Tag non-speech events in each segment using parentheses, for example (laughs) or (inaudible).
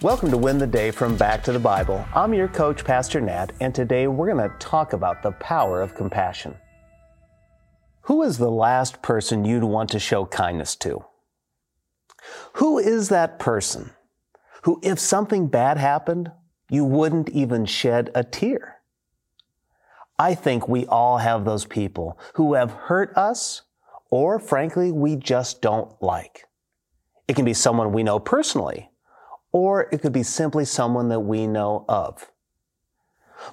Welcome to Win the Day from Back to the Bible. I'm your coach, Pastor Nat, and today we're going to talk about the power of compassion. Who is the last person you'd want to show kindness to? Who is that person who, if something bad happened, you wouldn't even shed a tear? I think we all have those people who have hurt us or frankly, we just don't like. It can be someone we know personally or it could be simply someone that we know of.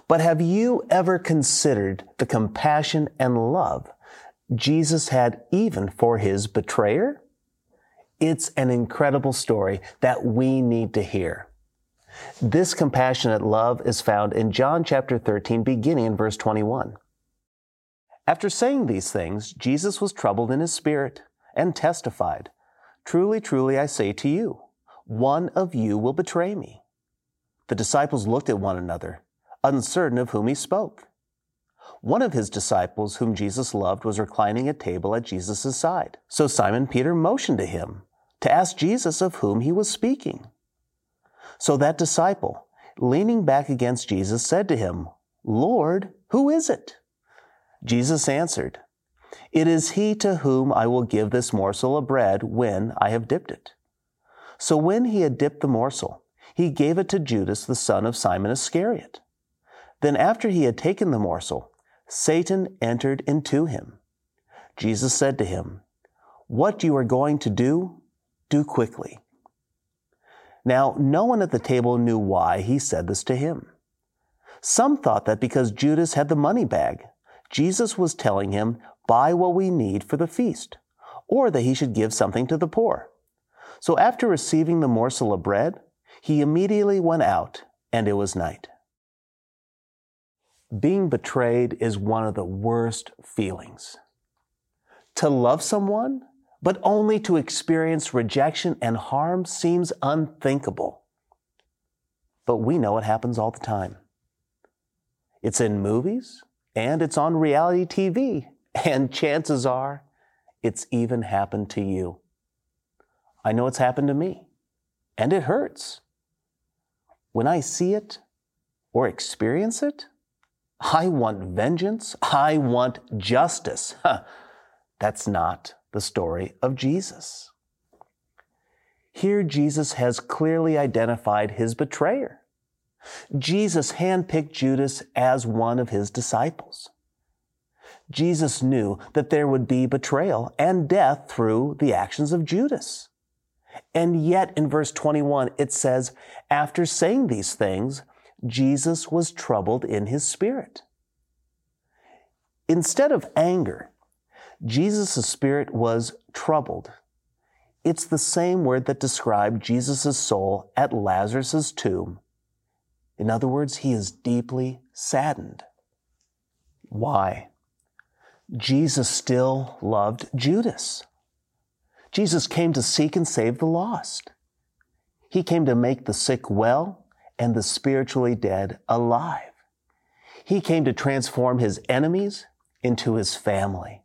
But have you ever considered the compassion and love Jesus had even for his betrayer? It's an incredible story that we need to hear. This compassionate love is found in John chapter 13, beginning in verse 21. After saying these things, Jesus was troubled in his spirit and testified, Truly, truly, I say to you, one of you will betray me. The disciples looked at one another, uncertain of whom he spoke. One of his disciples, whom Jesus loved, was reclining at table at Jesus' side. So Simon Peter motioned to him to ask Jesus of whom he was speaking. So that disciple, leaning back against Jesus, said to him, Lord, who is it? Jesus answered, It is he to whom I will give this morsel of bread when I have dipped it. So when he had dipped the morsel, he gave it to Judas, the son of Simon Iscariot. Then after he had taken the morsel, Satan entered into him. Jesus said to him, What you are going to do, do quickly. Now, no one at the table knew why he said this to him. Some thought that because Judas had the money bag, Jesus was telling him, Buy what we need for the feast, or that he should give something to the poor. So after receiving the morsel of bread, he immediately went out, and it was night. Being betrayed is one of the worst feelings. To love someone, but only to experience rejection and harm seems unthinkable. But we know it happens all the time. It's in movies, and it's on reality TV, and (laughs) chances are it's even happened to you. I know it's happened to me, and it hurts. When I see it or experience it, I want vengeance. I want justice. (laughs) That's not the story of Jesus. Here, Jesus has clearly identified his betrayer. Jesus handpicked Judas as one of his disciples. Jesus knew that there would be betrayal and death through the actions of Judas. And yet in verse 21, it says, after saying these things, Jesus was troubled in his spirit. Instead of anger, Jesus' spirit was troubled. It's the same word that described Jesus' soul at Lazarus' tomb. In other words, he is deeply saddened. Why? Jesus still loved Judas. Jesus came to seek and save the lost. He came to make the sick well and the spiritually dead alive. He came to transform his enemies into his family.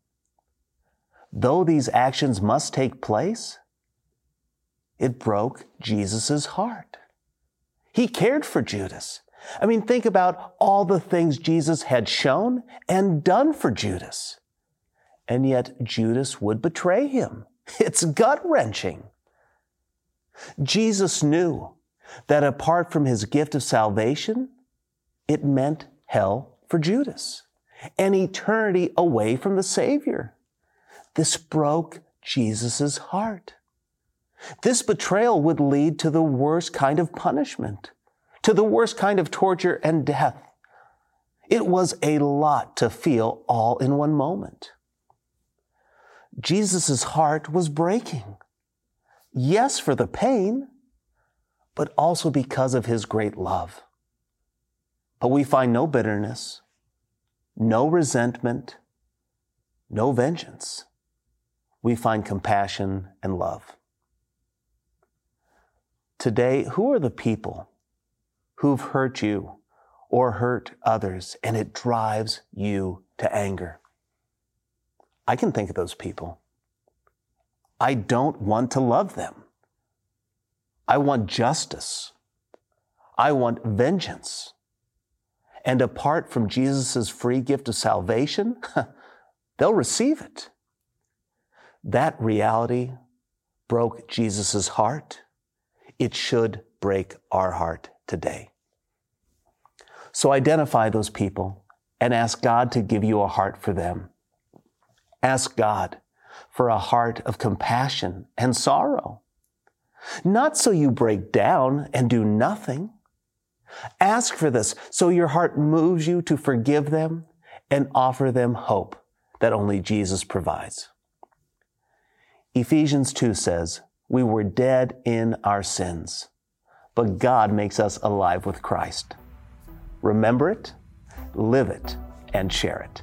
Though these actions must take place, it broke Jesus' heart. He cared for Judas. I mean, think about all the things Jesus had shown and done for Judas. And yet Judas would betray him. It's gut wrenching. Jesus knew that apart from his gift of salvation, it meant hell for Judas, an eternity away from the Savior. This broke Jesus' heart. This betrayal would lead to the worst kind of punishment, to the worst kind of torture and death. It was a lot to feel all in one moment. Jesus' heart was breaking. Yes, for the pain, but also because of his great love. But we find no bitterness, no resentment, no vengeance. We find compassion and love. Today, who are the people who've hurt you or hurt others and it drives you to anger? I can think of those people. I don't want to love them. I want justice. I want vengeance. And apart from Jesus' free gift of salvation, (laughs) they'll receive it. That reality broke Jesus' heart. It should break our heart today. So identify those people and ask God to give you a heart for them. Ask God for a heart of compassion and sorrow. Not so you break down and do nothing. Ask for this so your heart moves you to forgive them and offer them hope that only Jesus provides. Ephesians 2 says, We were dead in our sins, but God makes us alive with Christ. Remember it, live it, and share it.